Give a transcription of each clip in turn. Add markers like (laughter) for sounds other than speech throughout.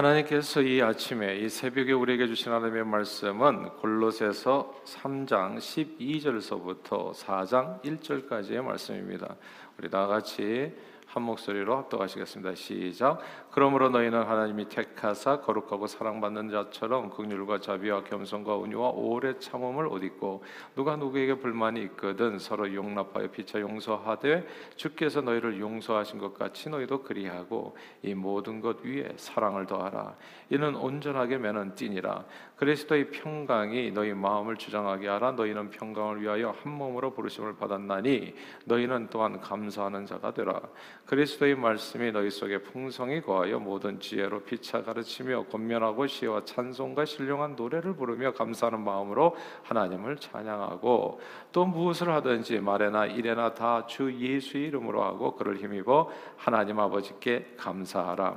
하나님께서 이 아침에 이 새벽에 우리에게 주신 하나님의 말씀은 골로새서 3장 12절서부터 4장 1절까지의 말씀입니다. 우리 다 같이 한 목소리로 합독하시겠습니다. 시작. 그러므로 너희는 하나님이 택하사 거룩하고 사랑받는 자처럼 긍휼과 자비와 겸손과 온유와 오래 참음을 옷 입고 누가 누구에게 불만이 있거든 서로 용납하여 피차 용서하되 주께서 너희를 용서하신 것 같이 너희도 그리하고 이 모든 것 위에 사랑을 더하라. 이는 온전하게 매는 띠니라. 그리스도의 평강이 너희 마음을 주장하게 하라. 너희는 평강을 위하여 한 몸으로 부르심을 받았나니 너희는 또한 감사하는 자가 되라. 그리스도의 말씀이 너희 속에 풍성히 거하여 모든 지혜로 피차 가르치며 권면하고 시와 찬송과 신령한 노래를 부르며 감사하는 마음으로 하나님을 찬양하고 또 무엇을 하든지 말에나 일에나 다 주 예수의 이름으로 하고 그를 힘입어 하나님 아버지께 감사하라.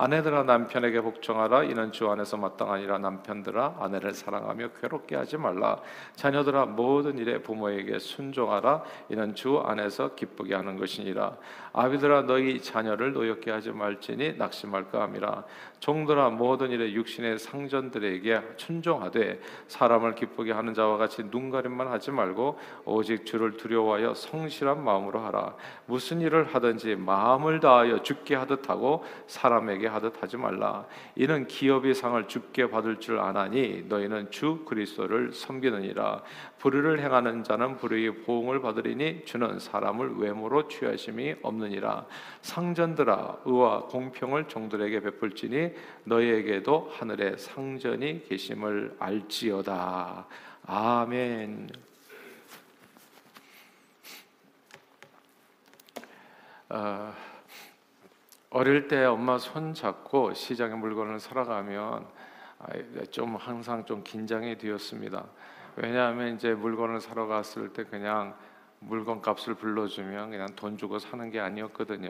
아내들아 남편에게 복종하라. 이는 주 안에서 마땅하니라. 남편들아 아내를 사랑하며 괴롭게 하지 말라. 자녀들아 모든 일에 부모에게 순종하라. 이는 주 안에서 기쁘게 하는 것이니라. 아비들아 너희 자녀를 노엽게 하지 말지니 낙심할까 함이라 종들아 모든 일에 육신의 상전들에게 순종하되 사람을 기쁘게 하는 자와 같이 눈가림만 하지 말고 오직 주를 두려워하여 성실한 마음으로 하라. 무슨 일을 하든지 마음을 다하여 죽게 하듯 하고 사람에게 하듯 하지 말라. 이는 기업의 상을 죽게 받을 줄 아나니 너희는 주 그리스도를 섬기느니라. 불의를 행하는 자는 불의의 보응을 받으리니 주는 사람을 외모로 취하심이 없느니라. 상전들아 의와 공평을 종들에게 베풀지니 너희에게도 하늘에 상전이 계심을 알지어다 아멘 어, 어릴 때 엄마 손 잡고 시장에 물건을 사러 가면 좀 항상 좀 긴장이 되었습니다. 왜냐하면 이제 물건을 사러 갔을 때 그냥 물건 값을 불러주면 그냥 돈 주고 사는 게 아니었거든요.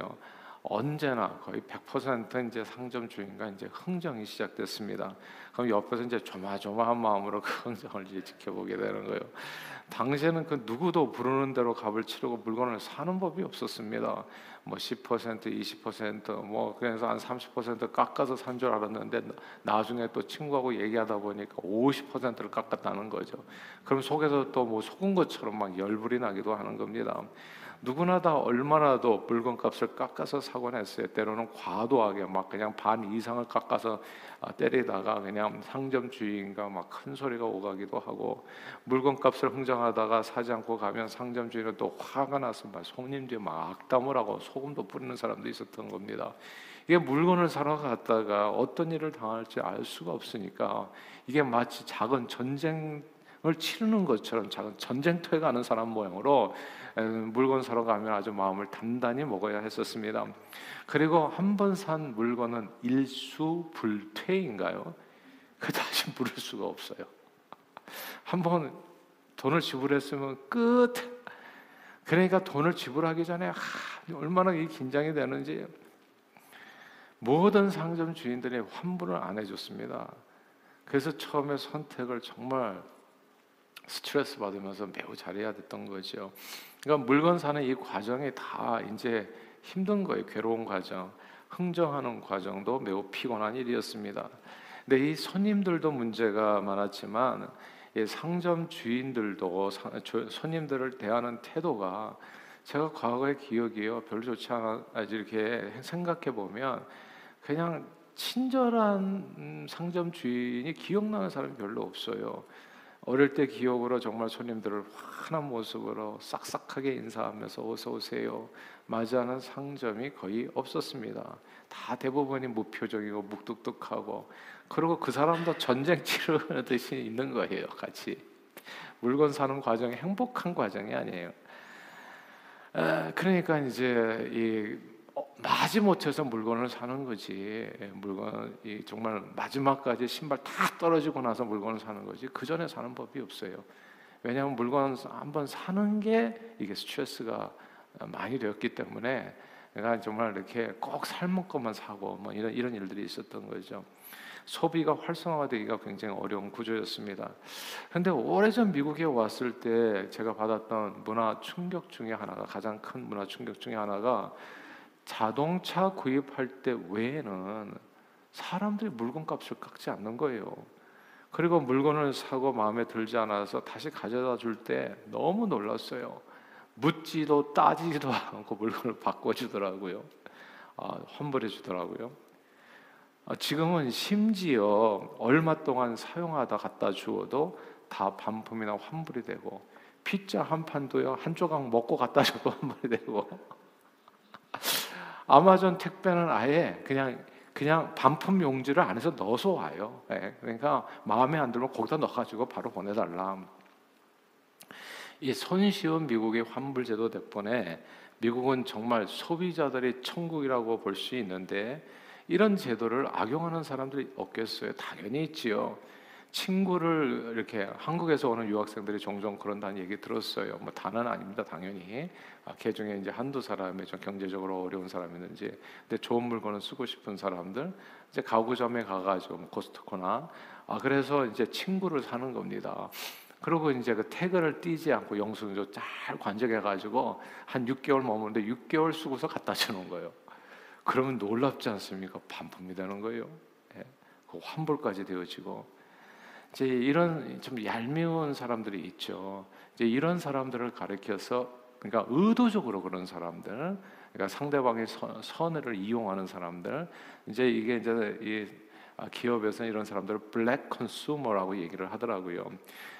언제나 거의 100% 이제 상점 주인과 이제 흥정이 시작됐습니다. 그럼 옆에서 이제 조마조마한 마음으로 그 흥정을 이제 지켜보게 되는 거예요. 당시에는 그 누구도 부르는 대로 값을 치르고 물건을 사는 법이 없었습니다. 뭐 10%, 20%뭐 그래서 한 30% 깎아서 산 줄 알았는데 나중에 또 친구하고 얘기하다 보니까 50%를 깎았다는 거죠. 그럼 속에서 또 뭐 속은 것처럼 막 열불이 나기도 하는 겁니다. 누구나 다 얼마나도 물건값을 깎아서 사곤 했어요. 때로는 과도하게 막 그냥 반 이상을 깎아서 아, 때리다가 그냥 상점 주인과 막 큰 소리가 오가기도 하고 물건값을 흥정하다가 사지 않고 가면 상점 주인은 또 화가 나서 막 손님들이 막 악담을 하고 소금도 뿌리는 사람도 있었던 겁니다. 이게 물건을 사러 갔다가 어떤 일을 당할지 알 수가 없으니까 이게 마치 작은 전쟁 을 치르는 것처럼 작은 전쟁터에 가는 사람 모양으로 물건 사러 가면 아주 마음을 단단히 먹어야 했었습니다. 그리고 한 번 산 물건은 일수불퇴인가요? 그 다시 물을 수가 없어요. 한 번 돈을 지불했으면 끝. 그러니까 돈을 지불하기 전에 하, 얼마나 긴장이 되는지 모든 상점 주인들이 환불을 안 해줬습니다. 그래서 처음에 선택을 정말 스트레스 받으면서 매우 잘해야 됐던 거죠. 그러니까 물건 사는 이 과정이 다 이제 힘든 거예요. 괴로운 과정, 흥정하는 과정도 매우 피곤한 일이었습니다. 근데 이 손님들도 문제가 많았지만 상점 주인들도 손님들을 대하는 태도가 제가 과거의 기억이요 별로 좋지 않아 이렇게 생각해 보면 그냥 친절한 상점 주인이 기억나는 사람이 별로 없어요. 어릴 때 기억으로 정말 손님들을 환한 모습으로 싹싹하게 인사하면서 어서 오세요 맞이하는 상점이 거의 없었습니다. 다 대부분이 무표정이고 묵뚝뚝하고 그리고 그 사람도 전쟁 치르듯이 있는 거예요. 같이 물건 사는 과정이 행복한 과정이 아니에요. 그러니까 이제 이 마지못해서 물건을 사는 거지. 예, 물건 이 정말 마지막까지 신발 다 떨어지고 나서 물건을 사는 거지. 그 전에 사는 법이 없어요. 왜냐하면 물건 한번 사는 게 이게 스트레스가 많이 되었기 때문에 내가 정말 이렇게 꼭 삶은 것만 사고 뭐 이런 이런 일들이 있었던 거죠. 소비가 활성화되기가 굉장히 어려운 구조였습니다. 그런데 오래전 미국에 왔을 때 제가 받았던 문화 충격 중에 하나가 가장 큰 문화 충격 중에 하나가 자동차 구입할 때 외에는 사람들이 물건값을 깎지 않는 거예요. 그리고 물건을 사고 마음에 들지 않아서 다시 가져다 줄 때 너무 놀랐어요. 묻지도 따지지도 (laughs) 않고 물건을 바꿔주더라고요. 아, 환불해 주더라고요. 아, 지금은 심지어 얼마 동안 사용하다 갖다 주어도 다 반품이나 환불이 되고 피자 한 판도요 한 조각 먹고 갖다 줘도 (laughs) 환불이 되고 아마존 택배는 아예 그냥 그냥 반품 용지를 안에서 넣어서 와요. 네, 그러니까 마음에 안 들면 거기다 넣어가지고 바로 보내달라. 이 손쉬운 미국의 환불 제도 덕분에 미국은 정말 소비자들의 천국이라고 볼 수 있는데 이런 제도를 악용하는 사람들이 없겠어요? 당연히 있지요. 친구를 이렇게 한국에서 오는 유학생들이 종종 그런다는 얘기 들었어요. 뭐 다는 아닙니다, 당연히. 아, 그 중에 이제 한두 사람이 좀 경제적으로 어려운 사람이 있는지, 근데 좋은 물건을 쓰고 싶은 사람들, 이제 가구점에 가가지고 뭐 코스트코나, 아 그래서 이제 친구를 사는 겁니다. 그리고 이제 그 태그를 띄지 않고 영수증 잘 관적해가지고 한 6개월 머무는데 6개월 쓰고서 갖다 주는 거예요. 그러면 놀랍지 않습니까? 반품이 되는 거예요. 예. 그 환불까지 되어지고 이제 이런 좀 얄미운 사람들이 있죠. 이제 이런 사람들을 가리켜서 그러니까 의도적으로 그런 사람들, 그러니까 상대방의 선, 선을 이용하는 사람들, 이제 이게 이제 이 아, 기업에서 이런 사람들을 블랙 컨슈머라고 얘기를 하더라고요.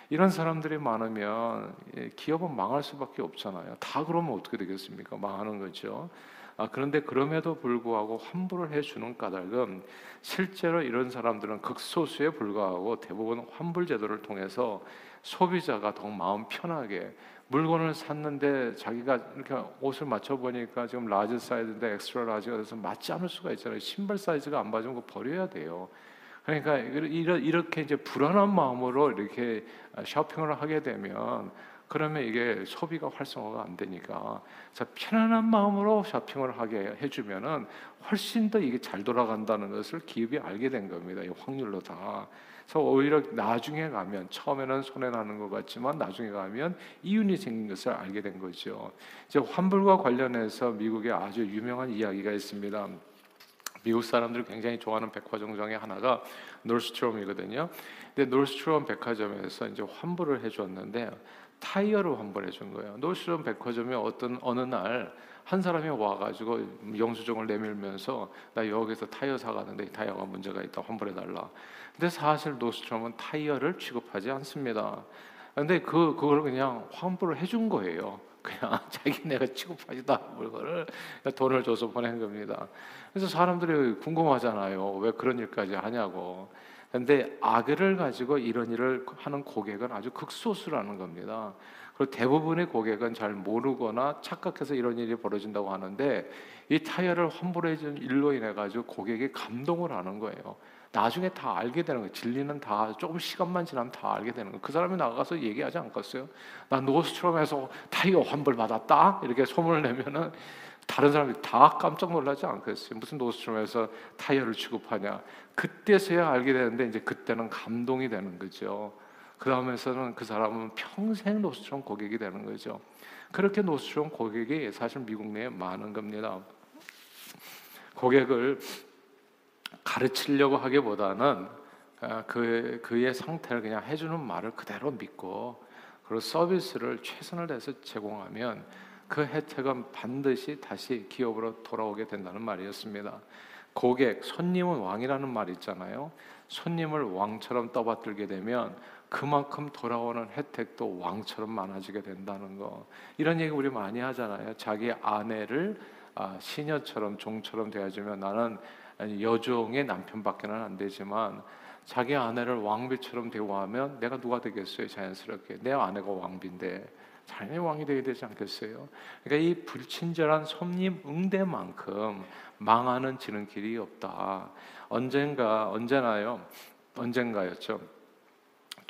이런 사람들이 많으면 기업은 망할 수밖에 없잖아요. 다 그러면 어떻게 되겠습니까? 망하는 거죠. 아, 그런데 그럼에도 불구하고 환불을 해주는 까닭은 실제로 이런 사람들은 극소수에 불과하고 대부분 환불 제도를 통해서 소비자가 더 마음 편하게 물건을 샀는데 자기가 이렇게 옷을 맞춰 보니까 지금 large 사이즈인데 extra large가 돼서 맞지 않을 수가 있잖아요. 신발 사이즈가 안 맞으면 버려야 돼요. 그러니까 이렇게 이제 불안한 마음으로 이렇게 쇼핑을 하게 되면 그러면 이게 소비가 활성화가 안 되니까 자 편안한 마음으로 쇼핑을 하게 해주면은 훨씬 더 이게 잘 돌아간다는 것을 기업이 알게 된 겁니다. 이 확률로 다. 그래서 오히려 나중에 가면 처음에는 손해 나는 것 같지만 나중에 가면 이윤이 생긴 것을 알게 된 거죠. 이제 환불과 관련해서 미국에 아주 유명한 이야기가 있습니다. 미국 사람들이 굉장히 좋아하는 백화점 중에 하나가 Nordstrom이거든요. 근데 Nordstrom 백화점에서 이제 환불을 해줬는데 타이어를 환불해 준 거예요. Nordstrom 백화점에 어떤 어느 날 한 사람이 와가지고 영수증을 내밀면서 나 여기서 타이어 사가는데 이 타이어가 문제가 있다 환불해 달라. 근데 사실 노스트롬은 타이어를 취급하지 않습니다. 근데 그 그걸 그냥 환불을 해준 거예요. 그냥 (laughs) 자기네가 취급하지도 않은 물건을 돈을 줘서 보낸 겁니다. 그래서 사람들이 궁금하잖아요. 왜 그런 일까지 하냐고. 근데 악을 가지고 이런 일을 하는 고객은 아주 극소수라는 겁니다. 그리고 대부분의 고객은 잘 모르거나 착각해서 이런 일이 벌어진다고 하는데 이 타이어를 환불해 준 일로 인해 가지고 고객이 감동을 하는 거예요. 나중에 다 알게 되는 거예요. 진리는 다 조금 시간만 지나면 다 알게 되는 거예요. 그 사람이 나가서 얘기하지 않겠어요? 나 Nordstrom에서 타이어 환불 받았다 이렇게 소문을 내면은 다른 사람들이 다 깜짝 놀라지 않겠어요? 무슨 Nordstrom에서 타이어를 취급하냐? 그때서야 알게 되는데 이제 그때는 감동이 되는 거죠. 그 다음에서는 그 사람은 평생 Nordstrom 고객이 되는 거죠. 그렇게 Nordstrom 고객이 사실 미국 내에 많은 겁니다. 고객을 가르치려고 하기보다는 아, 그 그의 상태를 그냥 해주는 말을 그대로 믿고 그리고 서비스를 최선을 다해서 제공하면 그 혜택은 반드시 다시 기업으로 돌아오게 된다는 말이었습니다. 고객, 손님은 왕이라는 말 있잖아요. 손님을 왕처럼 떠받들게 되면 그만큼 돌아오는 혜택도 왕처럼 많아지게 된다는 거. 이런 얘기 우리 많이 하잖아요. 자기 아내를 아, 시녀처럼 종처럼 대해주면 나는 여종의 남편밖에는 안 되지만 자기 아내를 왕비처럼 대우하면 내가 누가 되겠어요? 자연스럽게 내 아내가 왕비인데 당연히 왕이 되게 되지 않겠어요? 그러니까 이 불친절한 손님 응대만큼 망하는 지름길이 없다. 언젠가 언제나요? 언젠가였죠.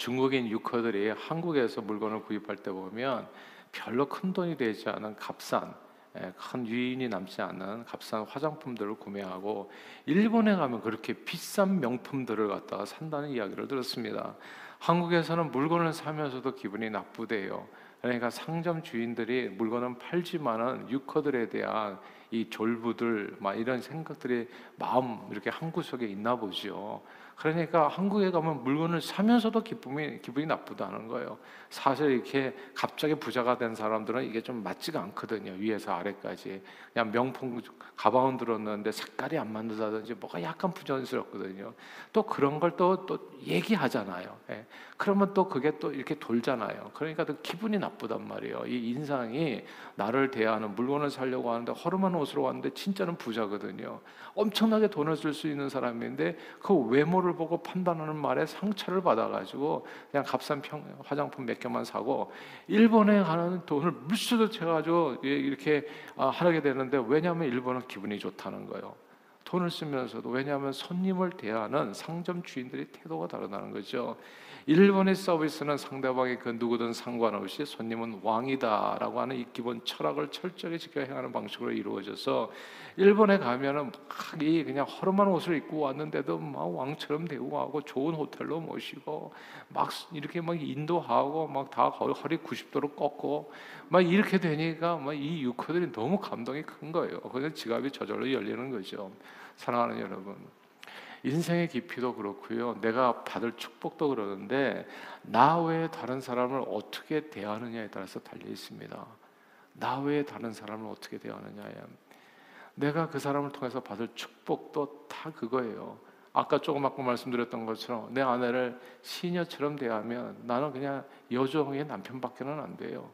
중국인 유커들이 한국에서 물건을 구입할 때 보면 별로 큰 돈이 되지 않은 값싼 예, 큰 유인이 남지 않은 값싼 화장품들을 구매하고 일본에 가면 그렇게 비싼 명품들을 갖다가 산다는 이야기를 들었습니다. 한국에서는 물건을 사면서도 기분이 나쁘대요. 그러니까 상점 주인들이 물건은 팔지만은 유커들에 대한 이 졸부들 막 이런 생각들이 마음 이렇게 한 구석에 있나 보죠. 그러니까 한국에 가면 물건을 사면서도 기쁨이 기분이 나쁘다는 거예요. 사실 이렇게 갑자기 부자가 된 사람들은 이게 좀 맞지가 않거든요. 위에서 아래까지 그냥 명품 가방은 들었는데 색깔이 안 맞는다든지 뭐가 약간 부자연스럽거든요. 또 그런 걸 또 또 얘기하잖아요. 예. 그러면 또 그게 또 이렇게 돌잖아요. 그러니까 또 기분이 나쁘단 말이에요. 이 인상이 나를 대하는 물건을 사려고 하는데 허름한 옷으로 왔는데 진짜는 부자거든요. 엄청나게 돈을 쓸 수 있는 사람인데 그 외모를 보고 판단하는 말에 상처를 받아가지고 그냥 값싼 평, 화장품 몇 개만 사고 일본에 가는 돈을 물수도 채가지고 이렇게 아, 하게 되는데 왜냐하면 일본은 기분이 좋다는 거예요. 돈을 쓰면서도 왜냐하면 손님을 대하는 상점 주인들의 태도가 다르다는 거죠. 일본의 서비스는 상대방이 그 누구든 상관없이 손님은 왕이다라고 하는 이 기본 철학을 철저히 지켜 행하는 방식으로 이루어져서 일본에 가면은 막이 그냥 허름한 옷을 입고 왔는데도 막 왕처럼 대우하고 좋은 호텔로 모시고 막 이렇게 막 인도하고 막 다 허리 90도로 꺾고 막 이렇게 되니까 막 이 유커들이 너무 감동이 큰 거예요. 그래서 지갑이 저절로 열리는 거죠. 사랑하는 여러분. 인생의 깊이도 그렇고요. 내가 받을 축복도 그러는데 나 외에 다른 사람을 어떻게 대하느냐에 따라서 달려 있습니다. 나 외에 다른 사람을 어떻게 대하느냐에 내가 그 사람을 통해서 받을 축복도 다 그거예요. 아까 조금 아까 말씀드렸던 것처럼 내 아내를 시녀처럼 대하면 나는 그냥 여종의 남편밖에는 안 돼요.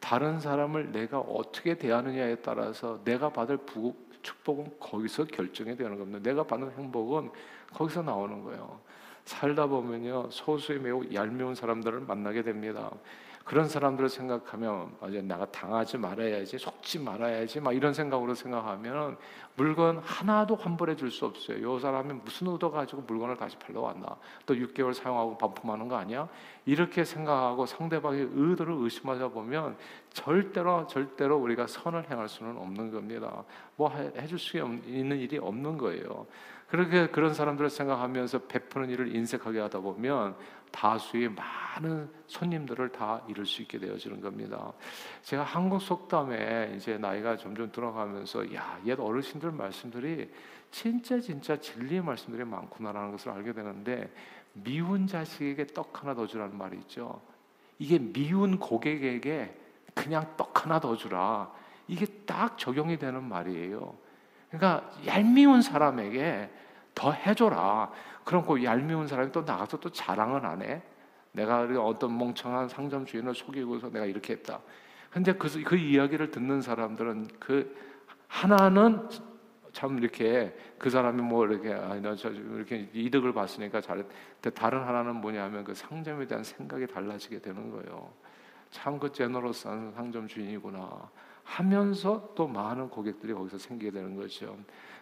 다른 사람을 내가 어떻게 대하느냐에 따라서 내가 받을 부, 축복은 거기서 결정이 되는 겁니다. 내가 받는 행복은 거기서 나오는 거예요. 살다 보면요 소수의 매우 얄미운 사람들을 만나게 됩니다. 그런 사람들을 생각하면 맞아 내가 당하지 말아야지 속지 말아야지 막 이런 생각으로 생각하면 물건 하나도 환불해 줄 수 없어요. 요 사람이 무슨 의도 가지고 물건을 다시 팔러 왔나? 또 6개월 사용하고 반품하는 거 아니야? 이렇게 생각하고 상대방의 의도를 의심하다 보면 절대로 절대로 우리가 선을 행할 수는 없는 겁니다. 뭐 해줄 수 있는 일이 없는 거예요. 그렇게 그런 사람들을 생각하면서 베푸는 일을 인색하게 하다 보면 다수의 많은 손님들을 다 잃을 수 있게 되어지는 겁니다. 제가 한국 속담에 이제 나이가 점점 들어가면서 야, 옛 어르신들 말씀들이 진짜 진짜 진리의 말씀들이 많구나라는 것을 알게 되는데 미운 자식에게 떡 하나 더 주라는 말이 있죠. 이게 미운 고객에게 그냥 떡 하나 더 주라. 이게 딱 적용이 되는 말이에요. 그러니까 얄미운 사람에게 더 해줘라. 그럼 그 얄미운 사람이 또 나가서 또 자랑을 안 해. 내가 어떤 멍청한 상점 주인을 속이고서 내가 이렇게 했다. 근데 그, 그 이야기를 듣는 사람들은 그 하나는 참 이렇게 그 사람이 뭐 이렇게 저 이렇게 이득을 봤으니까 잘했. 다른 하나는 뭐냐면 그 상점에 대한 생각이 달라지게 되는 거예요. 참 그 제너러스한 상점 주인이구나 하면서 또 많은 고객들이 거기서 생기게 되는 거죠.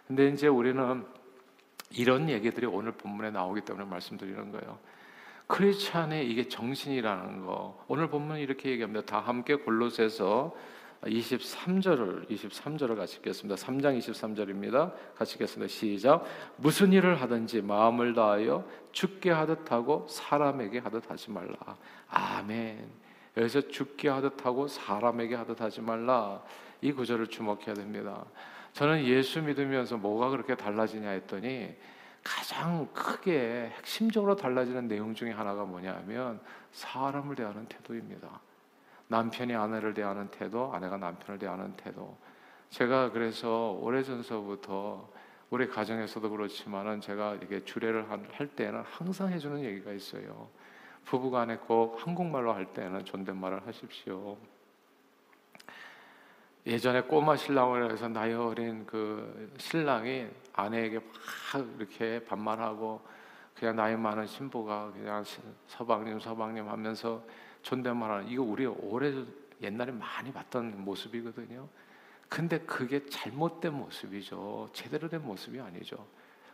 근데 이제 우리는 이런 얘기들이 오늘 본문에 나오기 때문에 말씀드리는 거예요. 크리스찬의 이게 정신이라는 거. 오늘 본문 이렇게 얘기합니다. 다 함께 골로새서 23절을 23절을 같이 읽겠습니다. 3장 23절입니다. 같이 읽겠습니다. 시작. 무슨 일을 하든지 마음을 다하여 죽게 하듯 하고 사람에게 하듯 하지 말라. 아멘. 여기서 죽게 하듯 하고 사람에게 하듯 하지 말라. 이 구절을 주목해야 됩니다. 저는 예수 믿으면서 뭐가 그렇게 달라지냐 했더니 가장 크게 핵심적으로 달라지는 내용 중에 하나가 뭐냐면 사람을 대하는 태도입니다. 남편이 아내를 대하는 태도, 아내가 남편을 대하는 태도. 제가 그래서 오래전서부터 우리 가정에서도 그렇지만은 제가 이게 주례를 할 때는 항상 해주는 얘기가 있어요. 부부간에 꼭 한국말로 할 때는 존댓말을 하십시오. 예전에 꼬마 신랑을 해서 나이 어린 그 신랑이 아내에게 막 이렇게 반말하고 그냥 나이 많은 신부가 그냥 서방님 서방님 하면서 존댓말하는 이거 우리 오래 옛날에 많이 봤던 모습이거든요. 근데 그게 잘못된 모습이죠. 제대로 된 모습이 아니죠.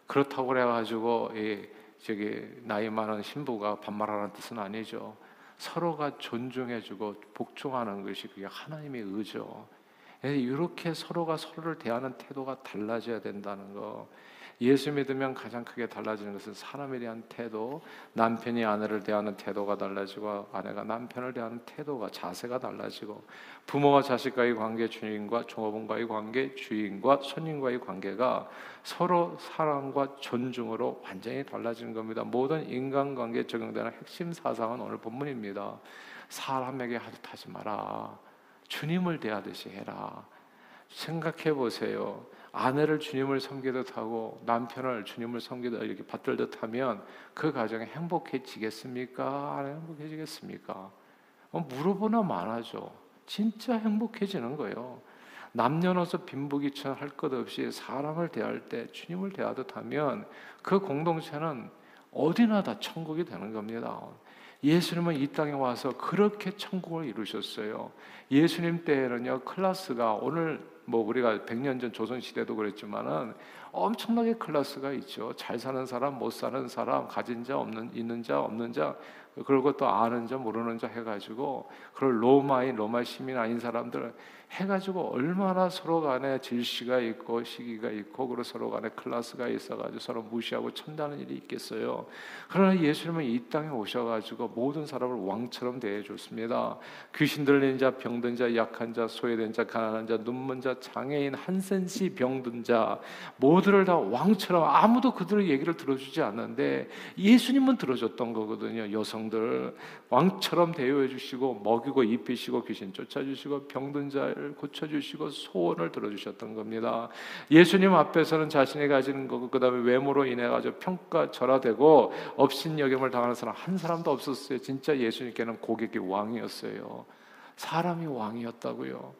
그렇다고 그래가지고 이 저기 나이 많은 신부가 반말하는 뜻은 아니죠. 서로가 존중해주고 복종하는 것이 그게 하나님의 의죠. 이렇게 서로가 서로를 대하는 태도가 달라져야 된다는 거. 예수 믿으면 가장 크게 달라지는 것은 사람에 대한 태도, 남편이 아내를 대하는 태도가 달라지고 아내가 남편을 대하는 태도가 자세가 달라지고 부모와 자식과의 관계, 주인과 종업원과의 관계, 주인과 손님과의 관계가 서로 사랑과 존중으로 완전히 달라지는 겁니다. 모든 인간관계에 적용되는 핵심 사상은 오늘 본문입니다. 사람에게 하듯 하지 마라. 주님을 대하듯이 해라. 생각해 보세요. 아내를 주님을 섬기듯 하고 남편을 주님을 섬기듯 이렇게 받들듯 하면 그 가정이 행복해지겠습니까? 안 행복해지겠습니까? 어, 물어보나 말하죠. 진짜 행복해지는 거예요. 남녀노소 빈부귀천 할 것 없이 사람을 대할 때 주님을 대하듯 하면 그 공동체는 어디나 다 천국이 되는 겁니다. 예수님은 이 땅에 와서 그렇게 천국을 이루셨어요. 예수님 때에는요 클라스가 오늘 뭐 우리가 100년 전 조선 시대도 그랬지만은 엄청나게 클래스가 있죠. 잘 사는 사람, 못 사는 사람, 가진 자, 없는 있는 자, 없는 자, 그리고 또 아는 자, 모르는 자 해가지고 그걸 로마인, 로마 시민 아닌 사람들 해가지고 얼마나 서로 간에 질시가 있고 시기가 있고 그리고 서로 간에 클래스가 있어가지고 서로 무시하고 천다는 일이 있겠어요. 그러나 예수님은 이 땅에 오셔가지고 모든 사람을 왕처럼 대해줬습니다. 귀신 들린 자, 병든 자, 약한 자, 소외된 자, 가난한 자, 눈먼 자, 장애인, 한센시 병든 자 모두를 다 왕처럼 아무도 그들의 얘기를 들어주지 않는데 예수님은 들어줬던 거거든요. 여성들 왕처럼 대우해 주시고 먹이고 입히시고 귀신 쫓아주시고 병든 자를 고쳐주시고 소원을 들어주셨던 겁니다. 예수님 앞에서는 자신이 가지는 거 그다음에 외모로 인해 가지고 평가 절하되고 업신여김을 당하는 사람 한 사람도 없었어요. 진짜 예수님께는 고객이 왕이었어요. 사람이 왕이었다고요.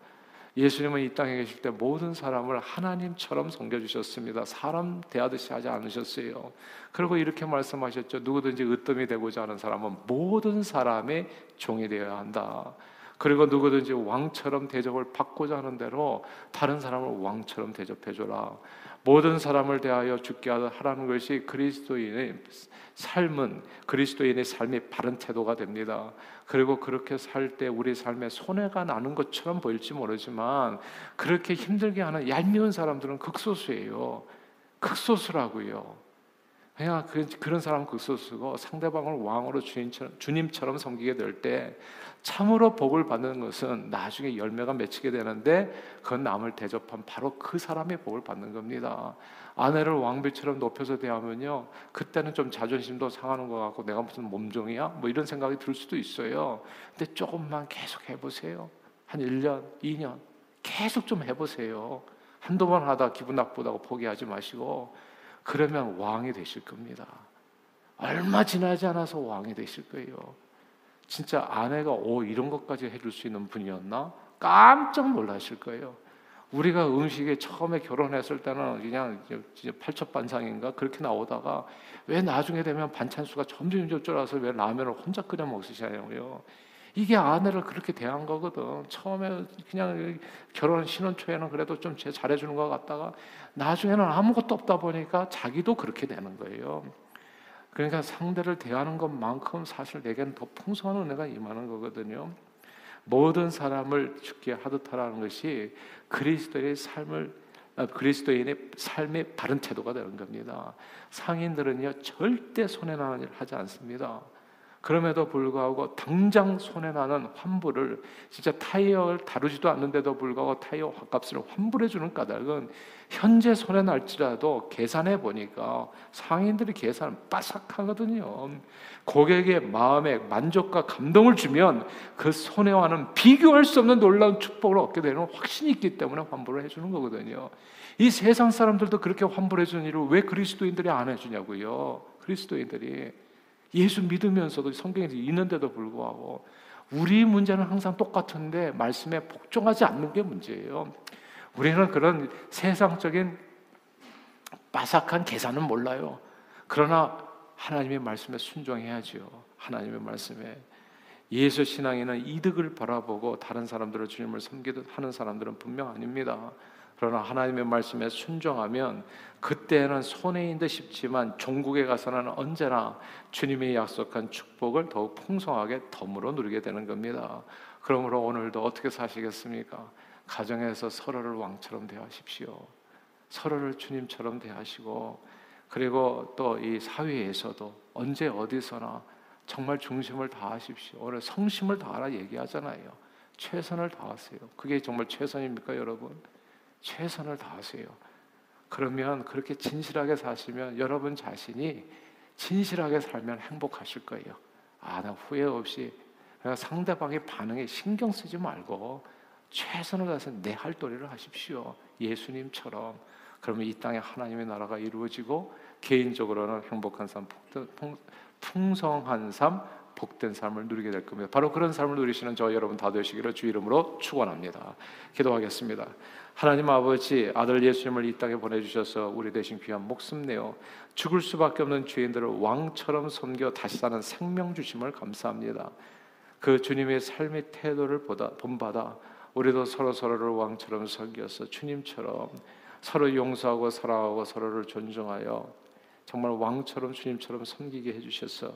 예수님은 이 땅에 계실 때 모든 사람을 하나님처럼 섬겨주셨습니다. 사람 대하듯이 하지 않으셨어요. 그리고 이렇게 말씀하셨죠. 누구든지 으뜸이 되고자 하는 사람은 모든 사람의 종이 되어야 한다. 그리고 누구든지 왕처럼 대접을 받고자 하는 대로 다른 사람을 왕처럼 대접해 줘라. 모든 사람을 대하여 죽게 하라는 것이 그리스도인의 삶은 그리스도인의 삶의 바른 태도가 됩니다. 그리고 그렇게 살 때 우리 삶에 손해가 나는 것처럼 보일지 모르지만 그렇게 힘들게 하는 얄미운 사람들은 극소수예요. 극소수라고요. 그냥 그런 사람은 극소수고 상대방을 왕으로 주님처럼, 주님처럼 섬기게 될 때 참으로 복을 받는 것은 나중에 열매가 맺히게 되는데 그 남을 대접한 바로 그 사람의 복을 받는 겁니다. 아내를 왕비처럼 높여서 대하면요. 그때는 좀 자존심도 상하는 것 같고 내가 무슨 몸종이야? 뭐 이런 생각이 들 수도 있어요. 근데 조금만 계속 해보세요. 한 1년, 2년 계속 좀 해보세요. 한두 번 하다 기분 나쁘다고 포기하지 마시고 그러면 왕이 되실 겁니다. 얼마 지나지 않아서 왕이 되실 거예요. 진짜 아내가 오 이런 것까지 해줄 수 있는 분이었나? 깜짝 놀라실 거예요. 우리가 음식에 처음에 결혼했을 때는 그냥 팔첩반상인가 그렇게 나오다가 왜 나중에 되면 반찬 수가 점점 점점 줄어서 왜 라면을 혼자 끓여 먹으시냐고요. 이게 아내를 그렇게 대한 거거든. 처음에 그냥 결혼 신혼 초에는 그래도 좀 잘해주는 것 같다가 나중에는 아무것도 없다 보니까 자기도 그렇게 되는 거예요. 그러니까 상대를 대하는 것만큼 사실 내게는 더 풍성한 은혜가 임하는 거거든요. 모든 사람을 죽게 하듯 하라는 것이 그리스도의 삶을 아, 그리스도인의 삶의 바른 태도가 되는 겁니다. 상인들은요 절대 손해 나는 일을 하지 않습니다. 그럼에도 불구하고 당장 손해 나는 환불을 진짜 타이어를 다루지도 않는데도 불구하고 타이어 값을 환불해 주는 까닭은 현재 손해 날지라도 계산해 보니까 상인들이 계산은 빠삭하거든요. 고객의 마음에 만족과 감동을 주면 그 손해와는 비교할 수 없는 놀라운 축복을 얻게 되는 확신이 있기 때문에 환불을 해 주는 거거든요. 이 세상 사람들도 그렇게 환불해 주는 일을 왜 그리스도인들이 안 해주냐고요. 그리스도인들이 예수 믿으면서도 성경에 있는데도 불구하고 우리 문제는 항상 똑같은데 말씀에 복종하지 않는 게 문제예요. 우리는 그런 세상적인 바삭한 계산은 몰라요. 그러나 하나님의 말씀에 순종해야지요. 하나님의 말씀에 예수 신앙에는 이득을 바라보고 다른 사람들을 주님을 섬기듯 하는 사람들은 분명 아닙니다. 그러나 하나님의 말씀에 순종하면 그때는 손해인 듯 싶지만 종국에 가서는 언제나 주님이 약속한 축복을 더욱 풍성하게 덤으로 누리게 되는 겁니다. 그러므로 오늘도 어떻게 사시겠습니까? 가정에서 서로를 왕처럼 대하십시오. 서로를 주님처럼 대하시고 그리고 또 이 사회에서도 언제 어디서나 정말 중심을 다하십시오. 오늘 성심을 다하라 얘기하잖아요. 최선을 다하세요. 그게 정말 최선입니까, 여러분? 최선을 다하세요. 그러면 그렇게 진실하게 사시면 여러분 자신이 진실하게 살면 행복하실 거예요. 아, 나 후회 없이 상대방의 반응에 신경 쓰지 말고 최선을 다해서 내 할 도리를 하십시오. 예수님처럼. 그러면 이 땅에 하나님의 나라가 이루어지고 개인적으로는 행복한 삶, 풍성한 삶, 복된 삶을 누리게 될 겁니다. 바로 그런 삶을 누리시는 저 여러분 다 되시기를 주 이름으로 축원합니다. 기도하겠습니다. 하나님 아버지 아들 예수님을 이 땅에 보내주셔서 우리 대신 귀한 목숨 내어 죽을 수밖에 없는 죄인들을 왕처럼 섬겨 다시 사는 생명 주심을 감사합니다. 그 주님의 삶의 태도를 보다 본받아 우리도 서로 서로를 왕처럼 섬겨서 주님처럼 서로 용서하고 사랑하고 서로를 존중하여 정말 왕처럼 주님처럼 섬기게 해주셔서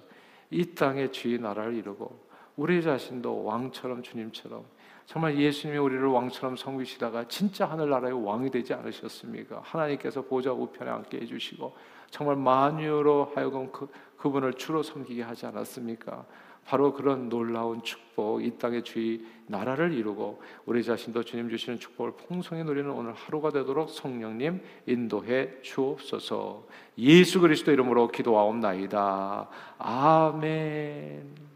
이 땅의 주의 나라를 이루고 우리 자신도 왕처럼 주님처럼 정말 예수님이 우리를 왕처럼 섬기시다가 진짜 하늘나라의 왕이 되지 않으셨습니까? 하나님께서 보좌 우편에 앉게 해주시고 정말 만유로 하여금 그, 그분을 주로 섬기게 하지 않았습니까? 바로 그런 놀라운 축복, 이 땅의 주의 나라를 이루고 우리 자신도 주님 주시는 축복을 풍성히 누리는 오늘 하루가 되도록 성령님 인도해 주옵소서. 예수 그리스도 이름으로 기도하옵나이다. 아멘.